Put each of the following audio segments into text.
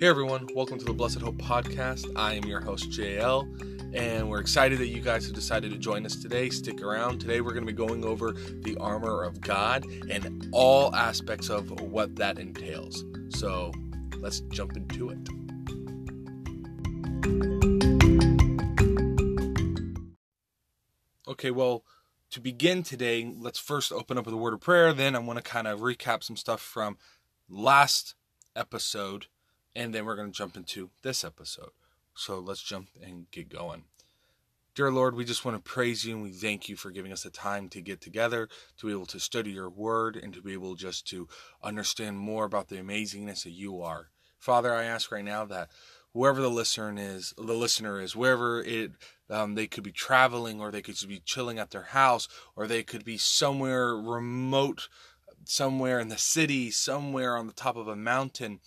Hey everyone, welcome to the Blessed Hope Podcast. I am your host, JL, and we're excited that you guys have decided to join us today. Stick around. Today we're going to be going over the armor of God and all aspects of what that entails. So let's jump into it. Okay, well, to begin today, let's first open up with a word of prayer. Then I want to kind of recap some stuff from last episode and then we're going to jump into this episode. So let's jump and get going. Dear Lord, we just want to praise you and we thank you for giving us the time to get together, to be able to study your word, and to be able just to understand more about the amazingness that you are. Father, I ask right now that wherever the listener is, the listener is, wherever it um, they could be traveling, or they could be chilling at their house, or they could be somewhere remote, somewhere in the city, somewhere on the top of a mountain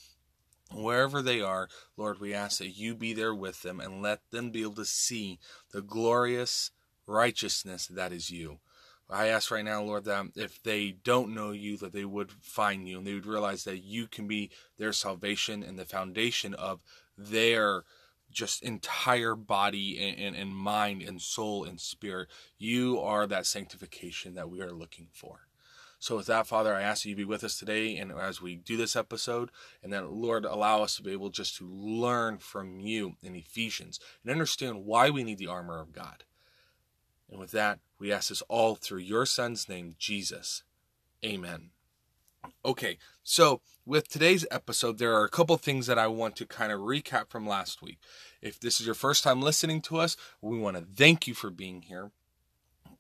Wherever they are, Lord, we ask that you be there with them and let them be able to see the glorious righteousness that is you. I ask right now, Lord, that if they don't know you, that they would find you and they would realize that you can be their salvation and the foundation of their just entire body and, and, and mind and soul and spirit. You are that sanctification that we are looking for. So, with that, Father, I ask that you be with us today and as we do this episode, and that, Lord, allow us to be able just to learn from you in Ephesians and understand why we need the armor of God. And with that, we ask this all through your Son's name, Jesus. Amen. Okay, so with today's episode, there are a couple things that I want to kind of recap from last week. If this is your first time listening to us, we want to thank you for being here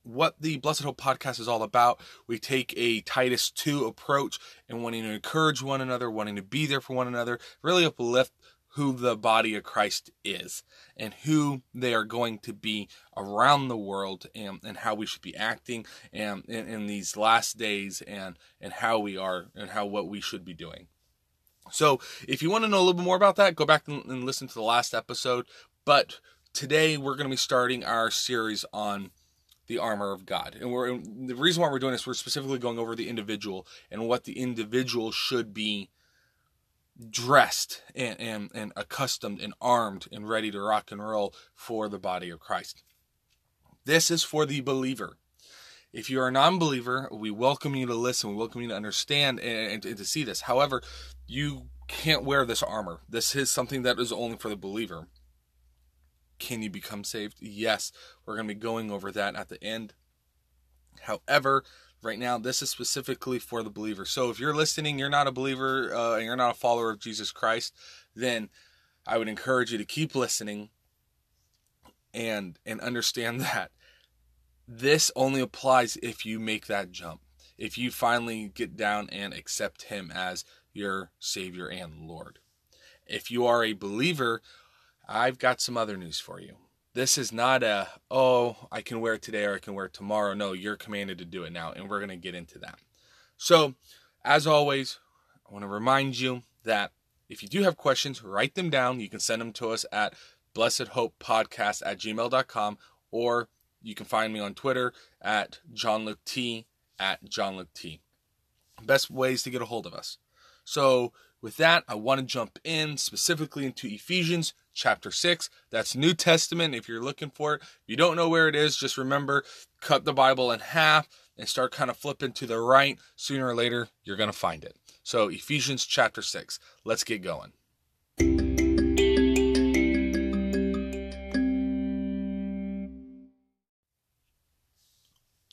what the Blessed Hope podcast is all about. We take a Titus 2 approach and wanting to encourage one another, wanting to be there for one another, really uplift who the body of Christ is and who they are going to be around the world and, and how we should be acting and in, these last days and, and how we are and how what we should be doing. So if you want to know a little bit more about that, go back and listen to the last episode. But today we're going to be starting our series on the armor of God. And we're the reason why we're doing this, we're specifically going over the individual and what the individual should be dressed and, and, and accustomed and armed and ready to rock and roll for the body of Christ. This is for the believer. If you're a non believer, we welcome you to listen, we welcome you to understand and, and to see this. However, you can't wear this armor. This is something that is only for the believer. Can you become saved? Yes, we're going to be going over that at the end. However, right now, this is specifically for the believer. So if you're listening, you're not a believer, uh, and you're not a follower of Jesus Christ, then I would encourage you to keep listening and and understand that this only applies if you make that jump. If you finally get down and accept him as your savior and lord. If you are a believer, I've got some other news for you. This is not a, oh, I can wear it today or I can wear it tomorrow. No, you're commanded to do it now, and we're going to get into that. So, as always, I want to remind you that if you do have questions, write them down. You can send them to us at blessedhopepodcast at gmail.com or you can find me on Twitter at John Luke T at John Luke T. Best ways to get a hold of us. So, with that, I want to jump in specifically into Ephesians chapter 6. That's New Testament if you're looking for it. If you don't know where it is, just remember cut the Bible in half and start kind of flipping to the right. Sooner or later, you're going to find it. So, Ephesians chapter 6. Let's get going.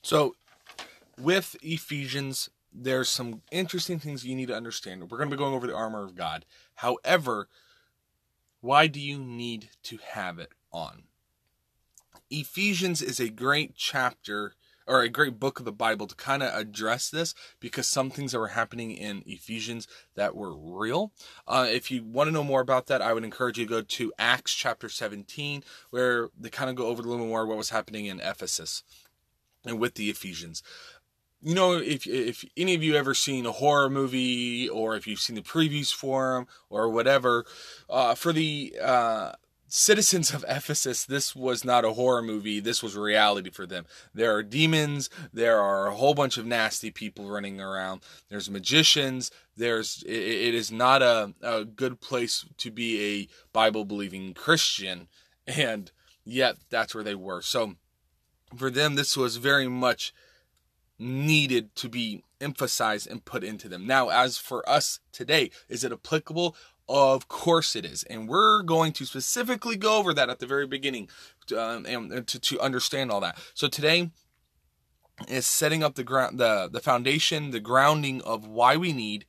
So, with Ephesians, there's some interesting things you need to understand. We're going to be going over the armor of God. However, why do you need to have it on? Ephesians is a great chapter or a great book of the Bible to kind of address this because some things that were happening in Ephesians that were real. Uh, if you want to know more about that, I would encourage you to go to Acts chapter 17, where they kind of go over a little more what was happening in Ephesus and with the Ephesians you know, if if any of you ever seen a horror movie or if you've seen the previews for them or whatever, uh, for the uh, citizens of Ephesus, this was not a horror movie. This was reality for them. There are demons. There are a whole bunch of nasty people running around. There's magicians. There's it, it is not a, a good place to be a Bible believing Christian, and yet that's where they were. So for them, this was very much needed to be emphasized and put into them. Now, as for us today, is it applicable? Of course it is. And we're going to specifically go over that at the very beginning um, and to, to understand all that. So today is setting up the ground, the, the foundation, the grounding of why we need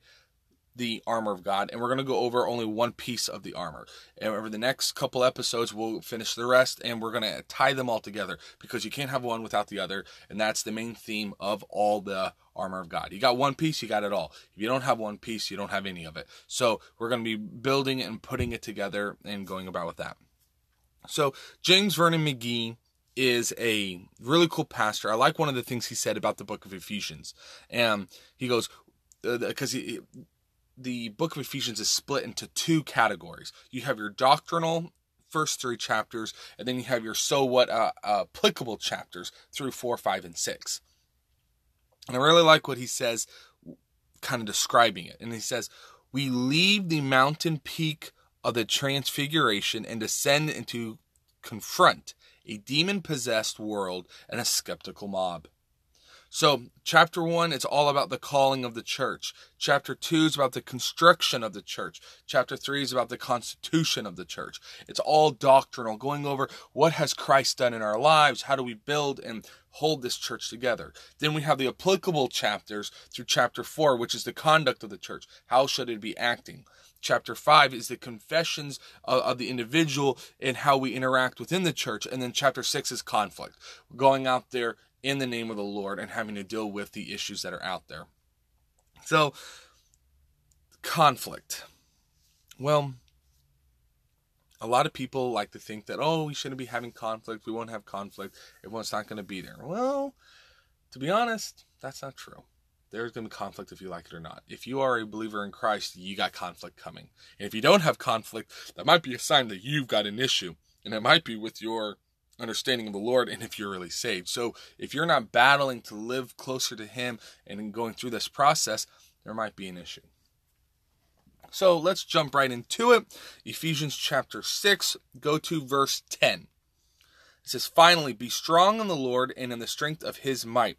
the armor of God, and we're going to go over only one piece of the armor. And over the next couple episodes, we'll finish the rest, and we're going to tie them all together because you can't have one without the other, and that's the main theme of all the armor of God. You got one piece, you got it all. If you don't have one piece, you don't have any of it. So we're going to be building and putting it together and going about with that. So James Vernon McGee is a really cool pastor. I like one of the things he said about the book of Ephesians. And he goes, because uh, he the book of Ephesians is split into two categories. You have your doctrinal first three chapters, and then you have your so what uh, applicable chapters through four, five, and six. And I really like what he says, kind of describing it. And he says, We leave the mountain peak of the transfiguration and descend into confront a demon possessed world and a skeptical mob. So, chapter one, it's all about the calling of the church. Chapter two is about the construction of the church. Chapter three is about the constitution of the church. It's all doctrinal, going over what has Christ done in our lives? How do we build and hold this church together? Then we have the applicable chapters through chapter four, which is the conduct of the church. How should it be acting? chapter 5 is the confessions of, of, the individual and how we interact within the church and then chapter 6 is conflict going out there in the name of the Lord and having to deal with the issues that are out there. So, conflict. Well, a lot of people like to think that, oh, we shouldn't be having conflict. We won't have conflict. Everyone's not going to be there. Well, to be honest, that's not true. There's going to be conflict if you like it or not. If you are a believer in Christ, you got conflict coming. And if you don't have conflict, that might be a sign that you've got an issue. And it might be with your understanding of the Lord and if you're really saved. So if you're not battling to live closer to Him and going through this process, there might be an issue. So let's jump right into it. Ephesians chapter 6, go to verse 10. It says, Finally, be strong in the Lord and in the strength of His might.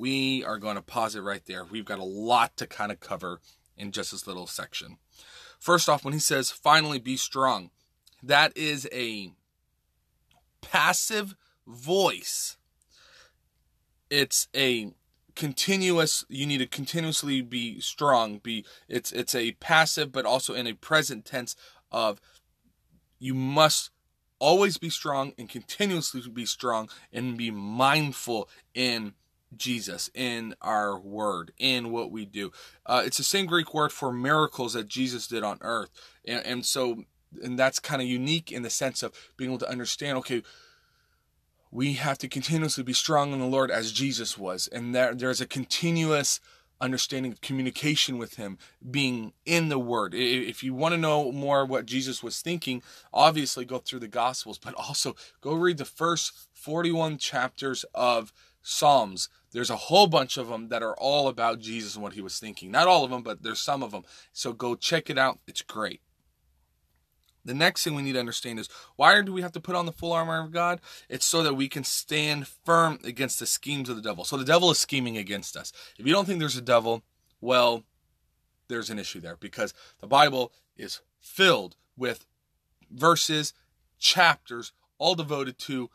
we are going to pause it right there. We've got a lot to kind of cover in just this little section. First off, when he says, finally be strong, that is a passive voice. It's a continuous you need to continuously be strong be it's it's a passive but also in a present tense of you must always be strong and continuously be strong and be mindful in Jesus in our word, in what we do. Uh, it's the same Greek word for miracles that Jesus did on earth. And, and so, and that's kind of unique in the sense of being able to understand, okay, we have to continuously be strong in the Lord as Jesus was. And there, there's a continuous understanding of communication with him being in the word if you want to know more what jesus was thinking obviously go through the gospels but also go read the first 41 chapters of Psalms. There's a whole bunch of them that are all about Jesus and what he was thinking. Not all of them, but there's some of them. So go check it out. It's great. The next thing we need to understand is why do we have to put on the full armor of God? It's so that we can stand firm against the schemes of the devil. So the devil is scheming against us. If you don't think there's a devil, well, there's an issue there because the Bible is filled with verses, chapters, all devoted to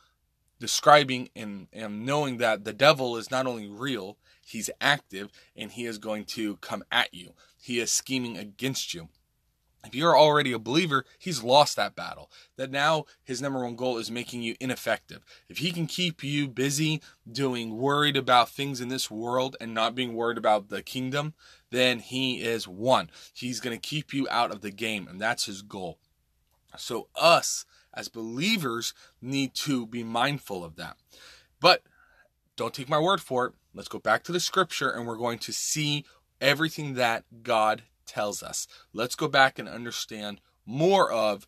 describing and, and knowing that the devil is not only real, he's active and he is going to come at you. He is scheming against you. if you're already a believer, he's lost that battle. That now his number won goal is making you ineffective. If he can keep you busy doing worried about things in this world and not being worried about the kingdom, then he is one. He's going to keep you out of the game, and that's his goal. So, us as believers need to be mindful of that. But don't take my word for it. Let's go back to the scripture and we're going to see everything that God tells us. Let's go back and understand more of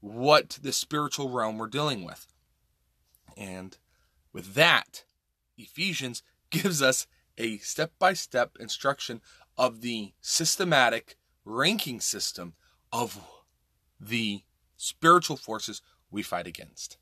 what the spiritual realm we're dealing with. And with that, Ephesians gives us a step by step instruction of the systematic ranking system of the spiritual forces we fight against.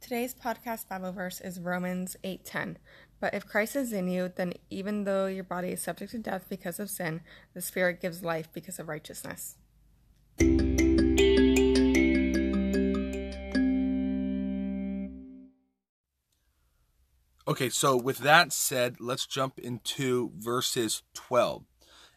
Today's podcast Bible verse is Romans 8:10. But if Christ is in you, then even though your body is subject to death because of sin, the spirit gives life because of righteousness. Okay, so with that said, let's jump into verses 12.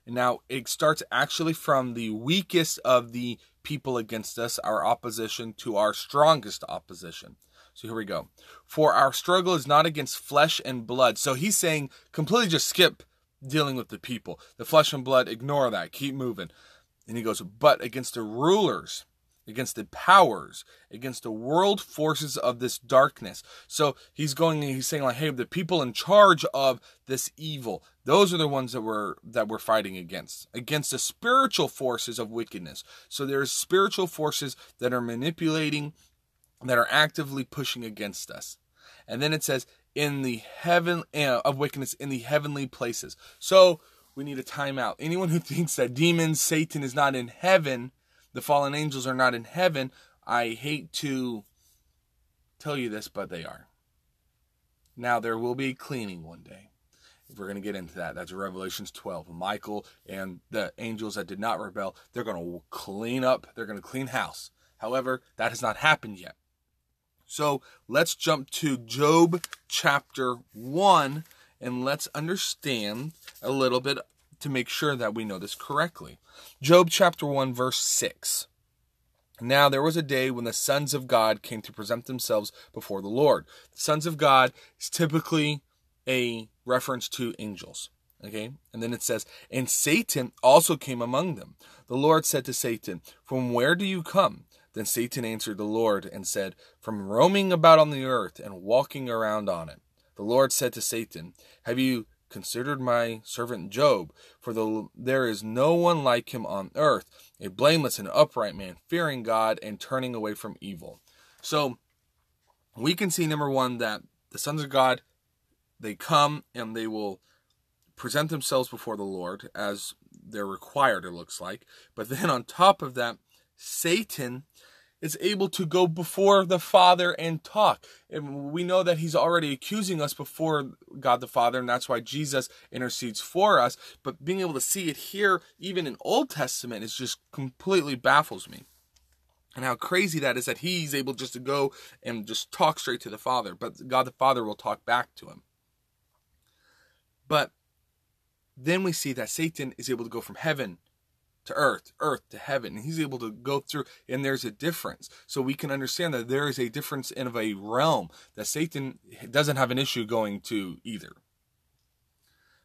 And now it starts actually from the weakest of the people against us, our opposition, to our strongest opposition. So here we go. For our struggle is not against flesh and blood. So he's saying completely just skip dealing with the people. The flesh and blood, ignore that. Keep moving. And he goes, but against the rulers, against the powers, against the world forces of this darkness. So he's going he's saying like, hey, the people in charge of this evil, those are the ones that we're that we're fighting against. Against the spiritual forces of wickedness. So there's spiritual forces that are manipulating that are actively pushing against us. And then it says, in the heaven uh, of wickedness in the heavenly places. So we need a timeout. Anyone who thinks that demons, Satan is not in heaven, the fallen angels are not in heaven, I hate to tell you this, but they are. Now there will be cleaning one day. If we're going to get into that, that's Revelations 12. Michael and the angels that did not rebel, they're going to clean up, they're going to clean house. However, that has not happened yet. So let's jump to Job chapter 1 and let's understand a little bit to make sure that we know this correctly. Job chapter 1, verse 6. Now there was a day when the sons of God came to present themselves before the Lord. The sons of God is typically a reference to angels. Okay, and then it says, and Satan also came among them. The Lord said to Satan, From where do you come? Then Satan answered the Lord and said, From roaming about on the earth and walking around on it. The Lord said to Satan, Have you considered my servant Job? For the, there is no one like him on earth, a blameless and upright man, fearing God and turning away from evil. So we can see, number one, that the sons of God, they come and they will present themselves before the Lord as they're required, it looks like. But then on top of that, Satan is able to go before the Father and talk. And we know that he's already accusing us before God the Father, and that's why Jesus intercedes for us. But being able to see it here, even in Old Testament, is just completely baffles me. And how crazy that is that he's able just to go and just talk straight to the Father, but God the Father will talk back to him. But then we see that Satan is able to go from heaven to earth, earth to heaven. And he's able to go through, and there's a difference. So we can understand that there is a difference in of a realm that Satan doesn't have an issue going to either.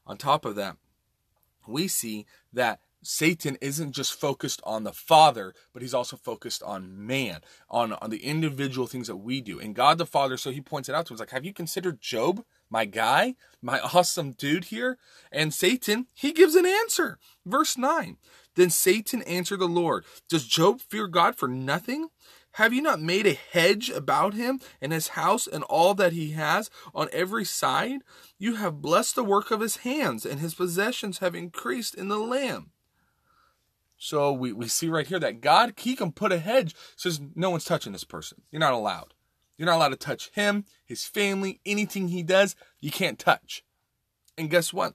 On top of that, we see that Satan isn't just focused on the Father, but he's also focused on man, on, on the individual things that we do. And God the Father, so he points it out to us like, have you considered Job, my guy, my awesome dude here? And Satan, he gives an answer. Verse 9 then Satan answered the Lord, Does Job fear God for nothing? Have you not made a hedge about him and his house and all that he has on every side? You have blessed the work of his hands, and his possessions have increased in the land. So we, we see right here that God, he can put a hedge, says no one's touching this person. You're not allowed. You're not allowed to touch him, his family, anything he does, you can't touch. And guess what?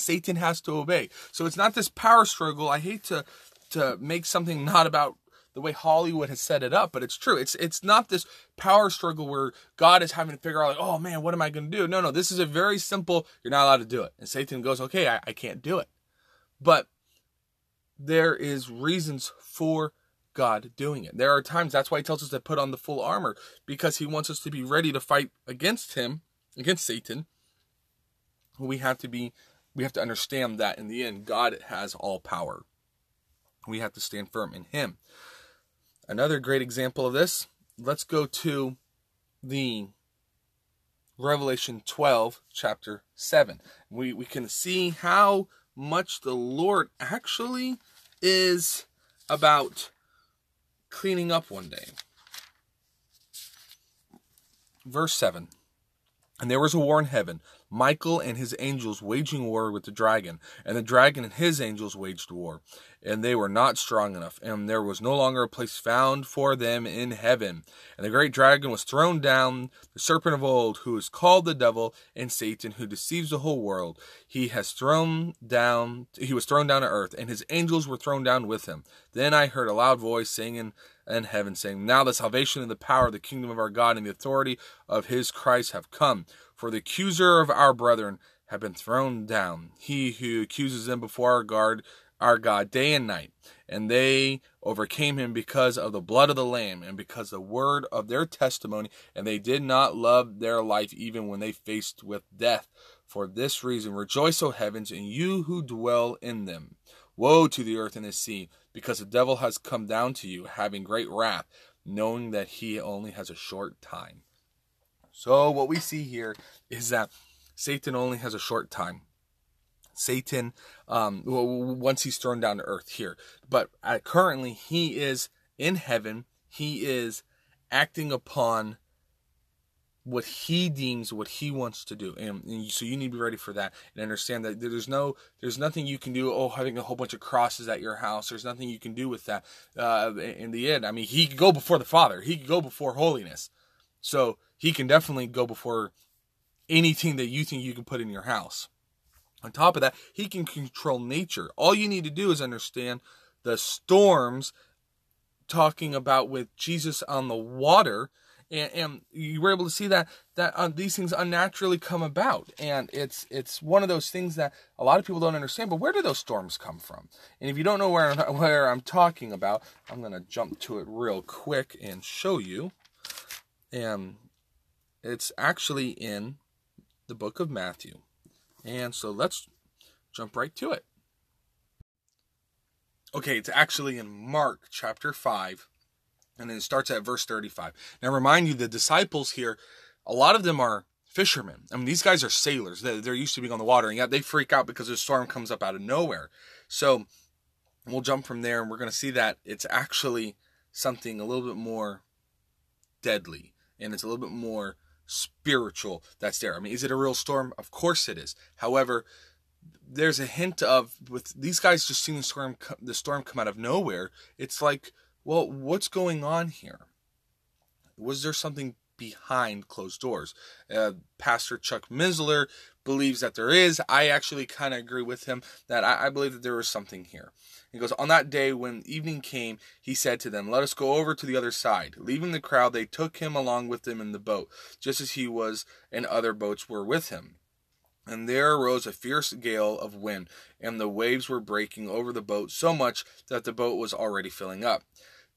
Satan has to obey. So it's not this power struggle. I hate to to make something not about the way Hollywood has set it up, but it's true. It's it's not this power struggle where God is having to figure out like, oh man, what am I going to do? No, no, this is a very simple. You're not allowed to do it, and Satan goes, okay, I, I can't do it, but there is reasons for God doing it. There are times that's why he tells us to put on the full armor because he wants us to be ready to fight against him, against Satan. We have to be we have to understand that in the end God has all power. We have to stand firm in him. Another great example of this, let's go to the Revelation 12 chapter 7. We we can see how much the Lord actually is about cleaning up one day. Verse 7 And there was a war in heaven. Michael and his angels waging war with the dragon, and the dragon and his angels waged war, and they were not strong enough, and there was no longer a place found for them in heaven. And the great dragon was thrown down, the serpent of old, who is called the devil and Satan, who deceives the whole world. He has thrown down he was thrown down to earth, and his angels were thrown down with him. Then I heard a loud voice saying in, in heaven, saying, Now the salvation and the power of the kingdom of our God and the authority of his Christ have come. For the accuser of our brethren have been thrown down, he who accuses them before our guard, our God, day and night. And they overcame him because of the blood of the Lamb and because of the word of their testimony, and they did not love their life even when they faced with death. For this reason, rejoice, O heavens, and you who dwell in them. Woe to the earth and the sea, because the devil has come down to you, having great wrath, knowing that he only has a short time. So what we see here is that Satan only has a short time. Satan, um, once he's thrown down to earth here, but uh, currently he is in heaven. He is acting upon what he deems what he wants to do. And, and, so you need to be ready for that and understand that there's no there's nothing you can do oh having a whole bunch of crosses at your house. There's nothing you can do with that uh, in the end. I mean he could go before the father. He could go before holiness so he can definitely go before anything that you think you can put in your house. On top of that, he can control nature. All you need to do is understand the storms talking about with Jesus on the water. And, and you were able to see that that uh, these things unnaturally come about, and it's it's one of those things that a lot of people don't understand. But where do those storms come from? And if you don't know where where I'm talking about, I'm gonna jump to it real quick and show you. And it's actually in the book of Matthew. And so let's jump right to it. Okay, it's actually in Mark chapter 5, and it starts at verse 35. Now, remind you, the disciples here, a lot of them are fishermen. I mean, these guys are sailors. They're used to being on the water, and yet they freak out because a storm comes up out of nowhere. So we'll jump from there, and we're going to see that it's actually something a little bit more deadly, and it's a little bit more spiritual that's there. I mean, is it a real storm? Of course it is. However, there's a hint of with these guys just seeing the storm the storm come out of nowhere. It's like, well, what's going on here? Was there something behind closed doors? Uh, Pastor Chuck Missler believes that there is. I actually kind of agree with him that I, I believe that there was something here. He goes, On that day when evening came, he said to them, Let us go over to the other side. Leaving the crowd, they took him along with them in the boat, just as he was and other boats were with him. And there arose a fierce gale of wind, and the waves were breaking over the boat so much that the boat was already filling up.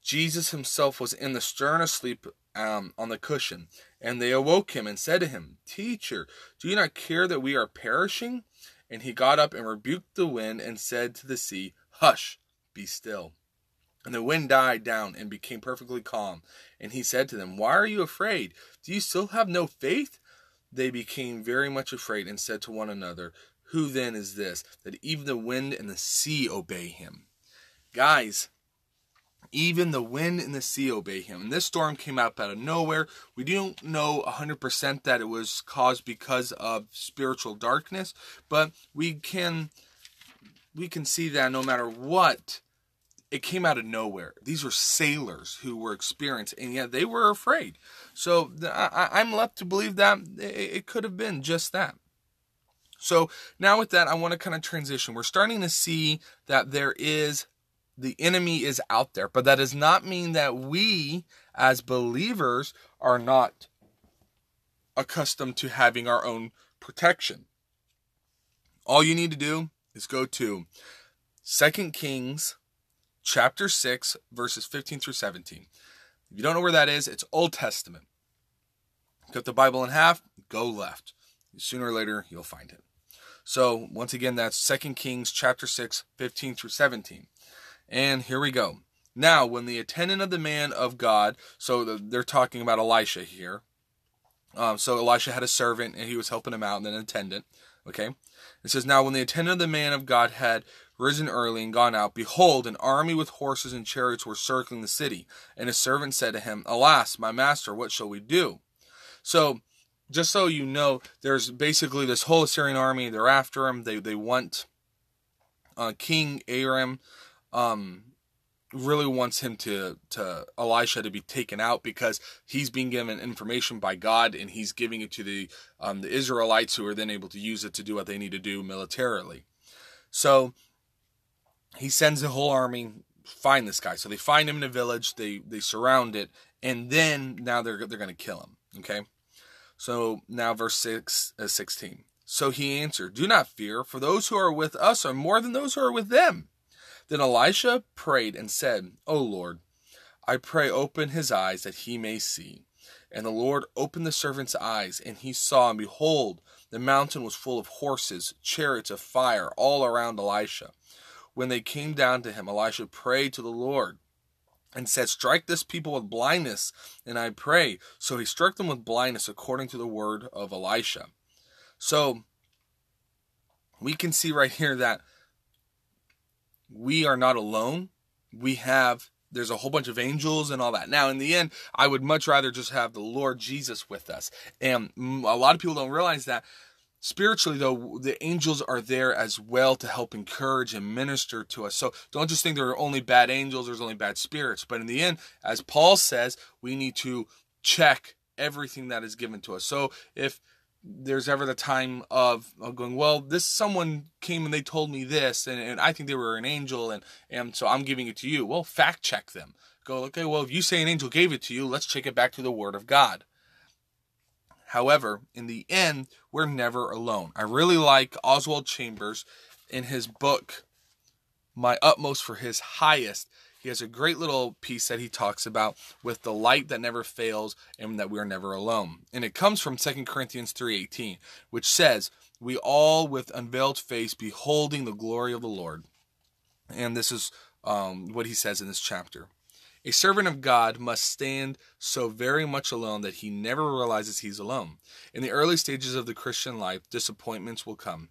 Jesus himself was in the stern asleep um, on the cushion, and they awoke him and said to him, Teacher, do you not care that we are perishing? And he got up and rebuked the wind and said to the sea, Hush, be still. And the wind died down and became perfectly calm. And he said to them, Why are you afraid? Do you still have no faith? They became very much afraid and said to one another, Who then is this, that even the wind and the sea obey him? Guys, even the wind and the sea obey him. And this storm came up out of nowhere. We don't know 100% that it was caused because of spiritual darkness, but we can we can see that no matter what, it came out of nowhere. These were sailors who were experienced, and yet they were afraid. So I, am left to believe that it could have been just that. So now with that, I want to kind of transition. We're starting to see that there is the enemy is out there, but that does not mean that we as believers are not accustomed to having our own protection. All you need to do is go to 2 Kings chapter 6 verses 15 through 17. If you don't know where that is, it's Old Testament. Cut the Bible in half, go left. Sooner or later you'll find it. So, once again, that's 2 Kings chapter 6, 15 through 17. And here we go. Now, when the attendant of the man of God, so they're talking about Elisha here. Um, so Elisha had a servant and he was helping him out, and an attendant. Okay. It says, Now when the attendant of the man of God had risen early and gone out, behold, an army with horses and chariots were circling the city. And his servant said to him, Alas, my master, what shall we do? So, just so you know, there's basically this whole Assyrian army. They're after him. They they want uh, King Aram um, really wants him to to Elisha to be taken out because he's being given information by God and he's giving it to the um, the Israelites who are then able to use it to do what they need to do militarily. So he sends the whole army find this guy. So they find him in a village. They they surround it, and then now they're they're going to kill him. Okay. So now verse six uh, sixteen. So he answered, "Do not fear, for those who are with us are more than those who are with them." Then Elisha prayed and said, O Lord, I pray open his eyes that he may see. And the Lord opened the servant's eyes, and he saw, and behold, the mountain was full of horses, chariots of fire, all around Elisha. When they came down to him, Elisha prayed to the Lord and said, Strike this people with blindness, and I pray. So he struck them with blindness according to the word of Elisha. So we can see right here that we are not alone. We have there's a whole bunch of angels and all that. Now, in the end, I would much rather just have the Lord Jesus with us. And a lot of people don't realize that spiritually though the angels are there as well to help encourage and minister to us so don't just think there are only bad angels there's only bad spirits but in the end as paul says we need to check everything that is given to us so if there's ever the time of, of, going, well, this someone came and they told me this, and, and I think they were an angel, and, and so I'm giving it to you. Well, fact check them. Go, okay, well, if you say an angel gave it to you, let's check it back to the Word of God. However, in the end, we're never alone. I really like Oswald Chambers in his book, My Utmost for His Highest he has a great little piece that he talks about with the light that never fails and that we are never alone. And it comes from 2 Corinthians 3:18, which says, "We all with unveiled face beholding the glory of the Lord." And this is um, what he says in this chapter. A servant of God must stand so very much alone that he never realizes he's alone. In the early stages of the Christian life, disappointments will come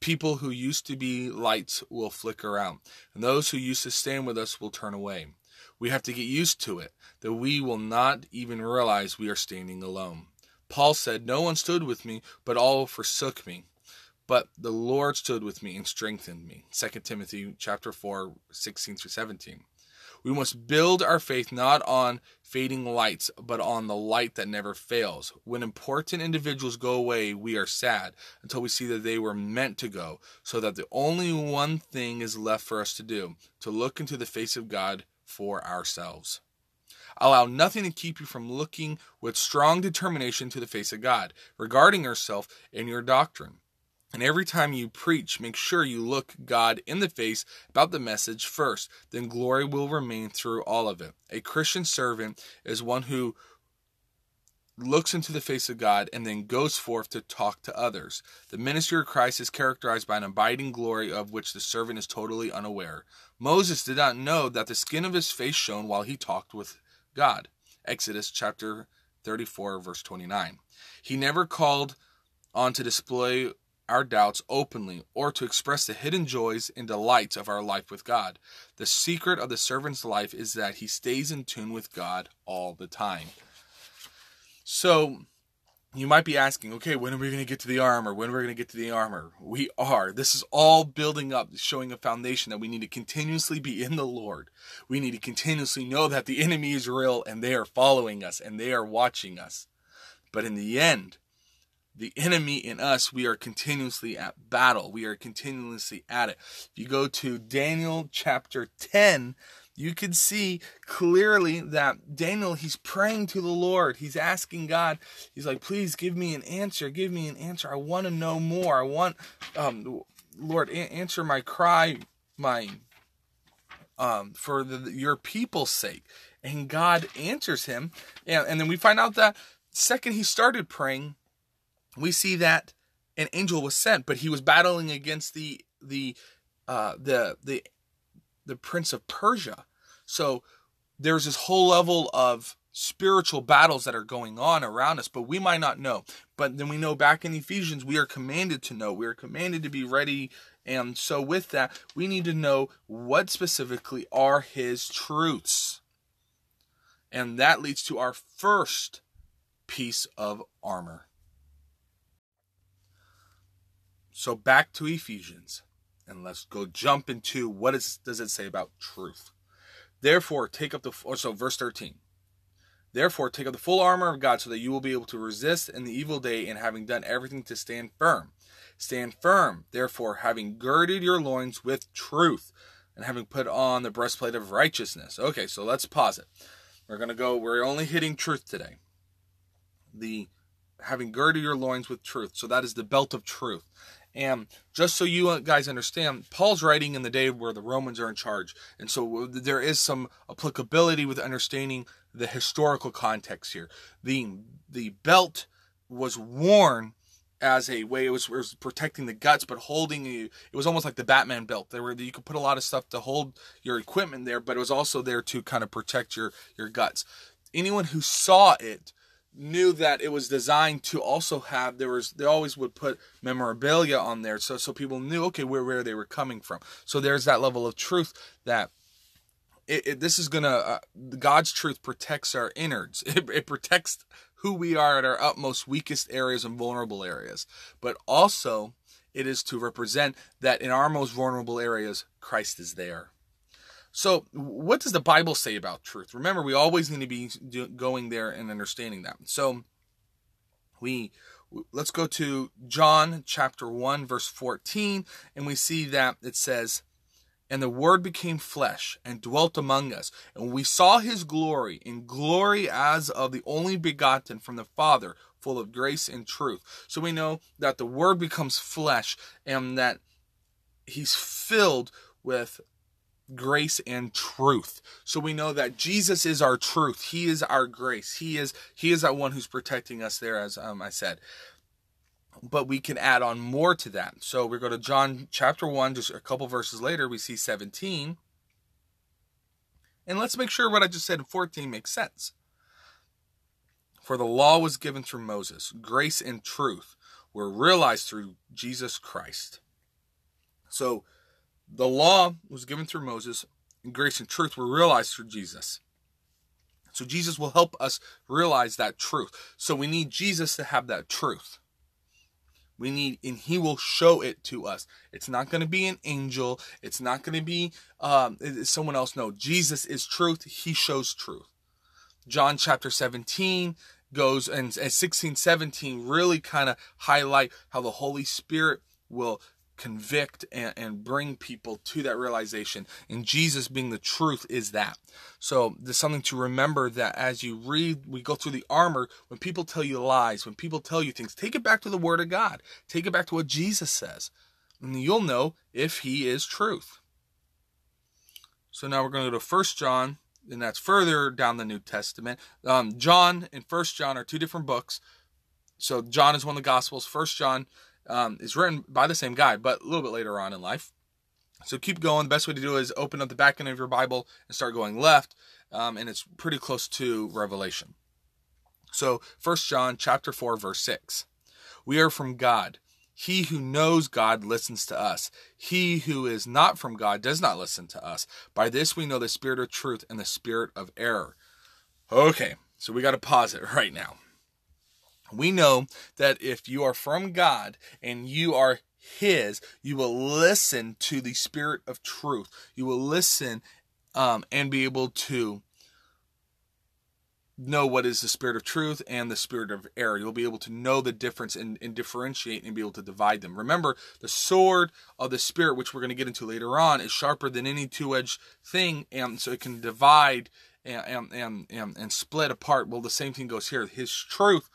people who used to be lights will flicker out, and those who used to stand with us will turn away. We have to get used to it, that we will not even realize we are standing alone. Paul said, No one stood with me, but all forsook me. But the Lord stood with me and strengthened me. 2 Timothy chapter 4, 16 through 17. We must build our faith not on fading lights, but on the light that never fails. When important individuals go away, we are sad until we see that they were meant to go, so that the only one thing is left for us to do to look into the face of God for ourselves. Allow nothing to keep you from looking with strong determination to the face of God regarding yourself and your doctrine. And every time you preach, make sure you look God in the face about the message first. Then glory will remain through all of it. A Christian servant is one who looks into the face of God and then goes forth to talk to others. The ministry of Christ is characterized by an abiding glory of which the servant is totally unaware. Moses did not know that the skin of his face shone while he talked with God. Exodus chapter 34, verse 29. He never called on to display our doubts openly or to express the hidden joys and delights of our life with God. The secret of the servant's life is that he stays in tune with God all the time. So, you might be asking, okay, when are we going to get to the armor? When are we going to get to the armor? We are. This is all building up, showing a foundation that we need to continuously be in the Lord. We need to continuously know that the enemy is real and they are following us and they are watching us. But in the end, the enemy in us, we are continuously at battle. We are continuously at it. If you go to Daniel chapter 10, you can see clearly that Daniel, he's praying to the Lord. He's asking God, he's like, please give me an answer. Give me an answer. I want to know more. I want, um, Lord, answer my cry, my, um, for the, your people's sake. And God answers him. And, and then we find out that second he started praying, we see that an angel was sent, but he was battling against the the uh, the the the prince of Persia. So there's this whole level of spiritual battles that are going on around us, but we might not know. But then we know back in Ephesians, we are commanded to know. We are commanded to be ready. And so with that, we need to know what specifically are his truths. And that leads to our first piece of armor. So back to Ephesians, and let's go jump into what is, does it say about truth. Therefore, take up the or oh, so verse thirteen. Therefore, take up the full armor of God, so that you will be able to resist in the evil day, and having done everything to stand firm. Stand firm, therefore, having girded your loins with truth, and having put on the breastplate of righteousness. Okay, so let's pause it. We're gonna go. We're only hitting truth today. The having girded your loins with truth. So that is the belt of truth. And just so you guys understand, Paul's writing in the day where the Romans are in charge. And so there is some applicability with understanding the historical context here. The the belt was worn as a way it was, it was protecting the guts but holding you it was almost like the batman belt there were you could put a lot of stuff to hold your equipment there but it was also there to kind of protect your your guts anyone who saw it knew that it was designed to also have there was they always would put memorabilia on there so so people knew okay where where they were coming from. So there's that level of truth that it, it, this is gonna uh, god's truth protects our innards. It, it protects who we are at our utmost weakest areas and vulnerable areas. But also it is to represent that in our most vulnerable areas christ is there so, what does the Bible say about truth? Remember, we always need to be going there and understanding that. So, we let's go to John chapter 1 verse 14 and we see that it says and the word became flesh and dwelt among us and we saw his glory in glory as of the only begotten from the father full of grace and truth so we know that the word becomes flesh and that he's filled with grace and truth. So we know that Jesus is our truth. He is our grace. He is he is that one who's protecting us there as um, I said. But we can add on more to that. So we go to John chapter 1 just a couple verses later we see 17. And let's make sure what I just said in 14 makes sense. For the law was given through Moses, grace and truth were realized through Jesus Christ. So the law was given through Moses, and grace and truth were realized through Jesus. So Jesus will help us realize that truth. So we need Jesus to have that truth. We need, and He will show it to us. It's not going to be an angel. It's not going to be um, someone else. No, Jesus is truth. He shows truth. John chapter 17 goes and, and 16, 17 really kind of highlight how the Holy Spirit will convict and, and bring people to that realization. And Jesus being the truth is that. So there's something to remember that as you read, we go through the armor, when people tell you lies, when people tell you things, take it back to the Word of God. Take it back to what Jesus says. And you'll know if He is truth. So now we're going to go to First John, and that's further down the New Testament. Um, John and First John are two different books. So John is one of the Gospels. First John um, is written by the same guy, but a little bit later on in life. So keep going. The best way to do it is open up the back end of your Bible and start going left, um, and it's pretty close to Revelation. So First John chapter 4 verse 6. We are from God. He who knows God listens to us. He who is not from God does not listen to us. By this we know the spirit of truth and the spirit of error. Okay, so we got to pause it right now we know that if you are from God and you are His, you will listen to the Spirit of truth. You will listen um, and be able to know what is the spirit of truth and the spirit of error. You'll be able to know the difference and, and, differentiate and be able to divide them. Remember, the sword of the spirit, which we're going to get into later on, is sharper than any two-edged thing, and so it can divide and and and, and, and split apart. Well, the same thing goes here. His truth,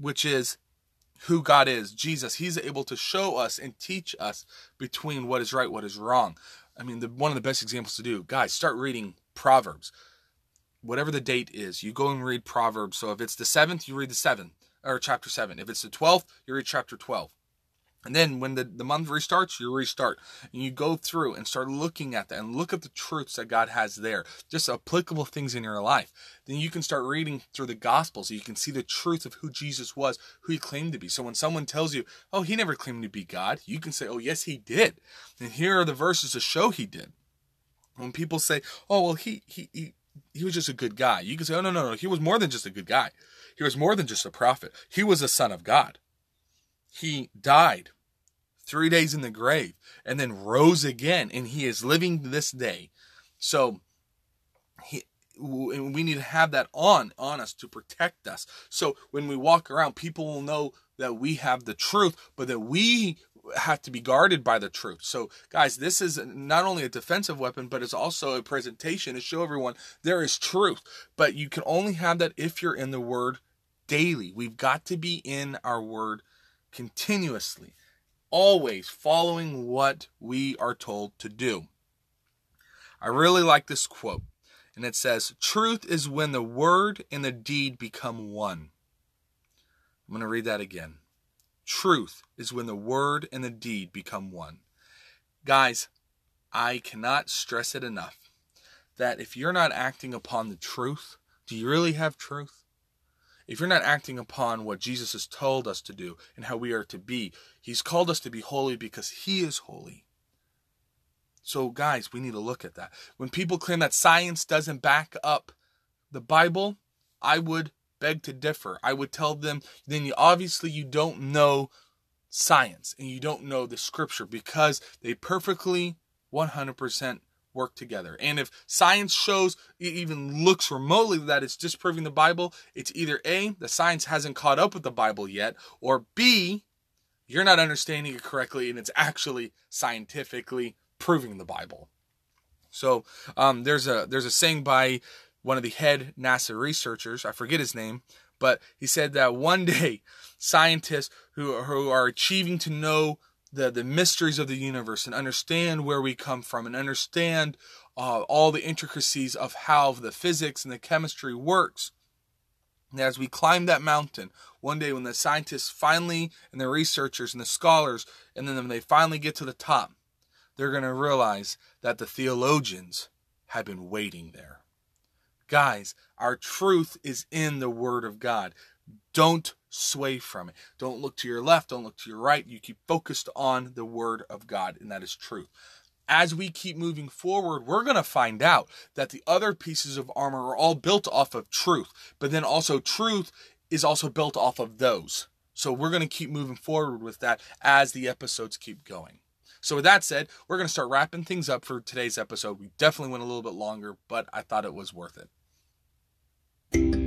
which is who God is, Jesus, He's able to show us and teach us between what is right, what is wrong. I mean, the, one of the best examples to do, guys, start reading Proverbs whatever the date is, you go and read Proverbs. So if it's the seventh, you read the seventh or chapter seven. If it's the twelfth, you read chapter twelve. And then when the, the month restarts, you restart. And you go through and start looking at that and look at the truths that God has there, just applicable things in your life. Then you can start reading through the Gospels so you can see the truth of who Jesus was, who he claimed to be. So when someone tells you, oh, he never claimed to be God, you can say, oh, yes, he did. And here are the verses to show he did. When people say, oh, well, he, he, he he was just a good guy. You can say, oh, no, no, no. He was more than just a good guy. He was more than just a prophet. He was a son of God. He died three days in the grave and then rose again, and he is living this day. So he, we need to have that on on us to protect us. So when we walk around, people will know that we have the truth, but that we have to be guarded by the truth. So, guys, this is not only a defensive weapon, but it's also a presentation to show everyone there is truth. But you can only have that if you're in the Word daily. We've got to be in our Word continuously, always following what we are told to do. I really like this quote, and it says, Truth is when the Word and the deed become one. I'm going to read that again. Truth is when the word and the deed become one. Guys, I cannot stress it enough that if you're not acting upon the truth, do you really have truth? If you're not acting upon what Jesus has told us to do and how we are to be, He's called us to be holy because He is holy. So, guys, we need to look at that. When people claim that science doesn't back up the Bible, I would beg to differ. I would tell them, then you, obviously you don't know science and you don't know the scripture because they perfectly 100% work together. And if science shows, even looks remotely that it's disproving the Bible, it's either A, the science hasn't caught up with the Bible yet, or B, you're not understanding it correctly and it's actually scientifically proving the Bible. So um, there's a there's a saying by one of the head NASA researchers, I forget his name, but he said that one day scientists who, who are achieving to know the, the mysteries of the universe and understand where we come from and understand uh, all the intricacies of how the physics and the chemistry works. And as we climb that mountain, one day when the scientists finally, and the researchers and the scholars, and then when they finally get to the top, they're going to realize that the theologians had been waiting there. Guys, our truth is in the Word of God. Don't sway from it. Don't look to your left. Don't look to your right. You keep focused on the Word of God, and that is truth. As we keep moving forward, we're going to find out that the other pieces of armor are all built off of truth, but then also truth is also built off of those. So we're going to keep moving forward with that as the episodes keep going. So, with that said, we're going to start wrapping things up for today's episode. We definitely went a little bit longer, but I thought it was worth it.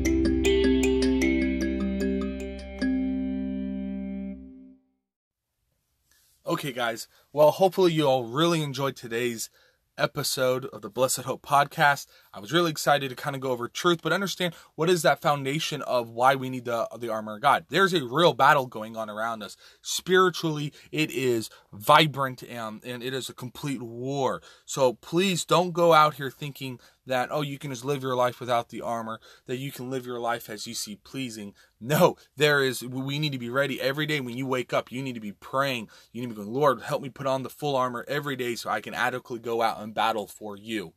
Okay, guys. Well, hopefully you all really enjoyed today's episode of the Blessed Hope podcast. I was really excited to kind of go over truth, but understand what is that foundation of why we need the the armor of God. There's a real battle going on around us. Spiritually, it is vibrant and, and it is a complete war. So please don't go out here thinking that oh you can just live your life without the armor that you can live your life as you see pleasing no there is we need to be ready every day when you wake up you need to be praying you need to be going lord help me put on the full armor every day so i can adequately go out and battle for you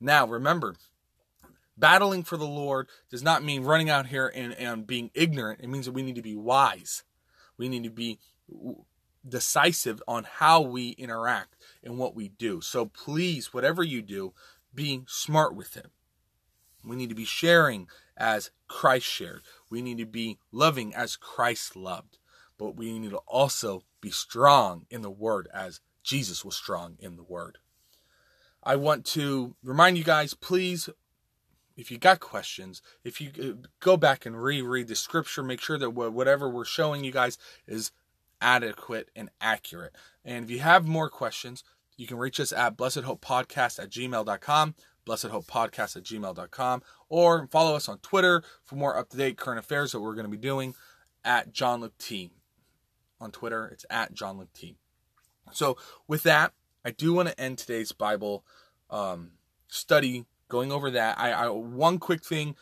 now, remember, battling for the Lord does not mean running out here and, and being ignorant. It means that we need to be wise. We need to be decisive on how we interact and what we do. So please, whatever you do, be smart with it. We need to be sharing as Christ shared. We need to be loving as Christ loved. But we need to also be strong in the word as Jesus was strong in the word. I want to remind you guys, please, if you got questions, if you uh, go back and reread the scripture, make sure that whatever we're showing you guys is adequate and accurate. And if you have more questions, you can reach us at blessedhopepodcast at gmail.com, blessedhopepodcast at gmail.com, or follow us on Twitter for more up to date current affairs that we're going to be doing at John Luke T. On Twitter, it's at John Luke T. So, with that, I do want to end today's Bible um, study going over that. I, I one quick thing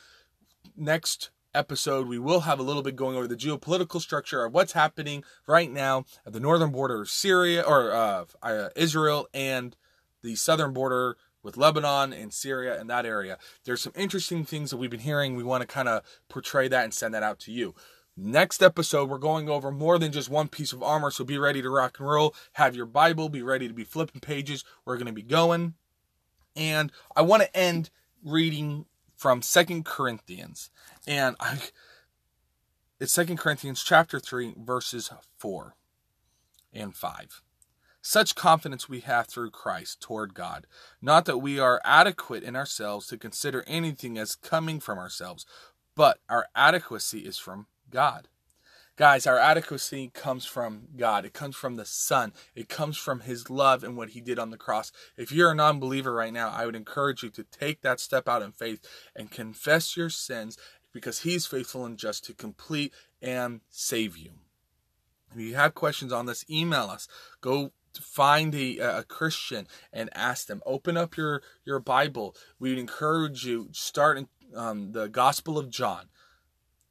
next episode, we will have a little bit going over the geopolitical structure of what's happening right now at the northern border of Syria or uh, uh, Israel and the southern border with Lebanon and Syria and that area. There's some interesting things that we've been hearing. We want to kind of portray that and send that out to you. Next episode, we're going over more than just one piece of armor, so be ready to rock and roll. Have your Bible, be ready to be flipping pages. We're going to be going. And I want to end reading from Second Corinthians. And I it's Second Corinthians chapter 3 verses 4 and 5. Such confidence we have through Christ toward God, not that we are adequate in ourselves to consider anything as coming from ourselves, but our adequacy is from God. Guys, our adequacy comes from God. It comes from the Son. It comes from His love and what He did on the cross. If you're a non believer right now, I would encourage you to take that step out in faith and confess your sins because He's faithful and just to complete and save you. If you have questions on this, email us. Go find a, a Christian and ask them. Open up your, your Bible. We would encourage you, start in um, the Gospel of John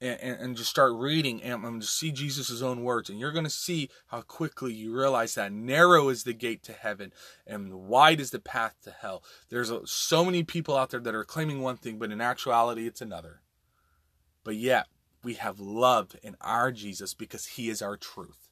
and, and, just start reading and, um, just see Jesus' own words. And you're going to see how quickly you realize that narrow is the gate to heaven and wide is the path to hell. There's a, so many people out there that are claiming one thing, but in actuality, it's another. But yet, we have love in our Jesus because he is our truth.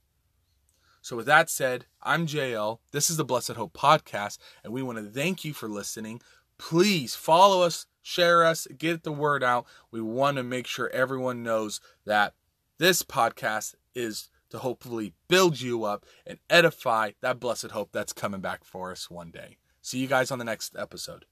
So, with that said, I'm JL. This is the Blessed Hope Podcast, and we want to thank you for listening. Please follow us share us, get the word out. We want to make sure everyone knows that this podcast is to hopefully build you up and edify that blessed hope that's coming back for us one day. See you guys on the next episode.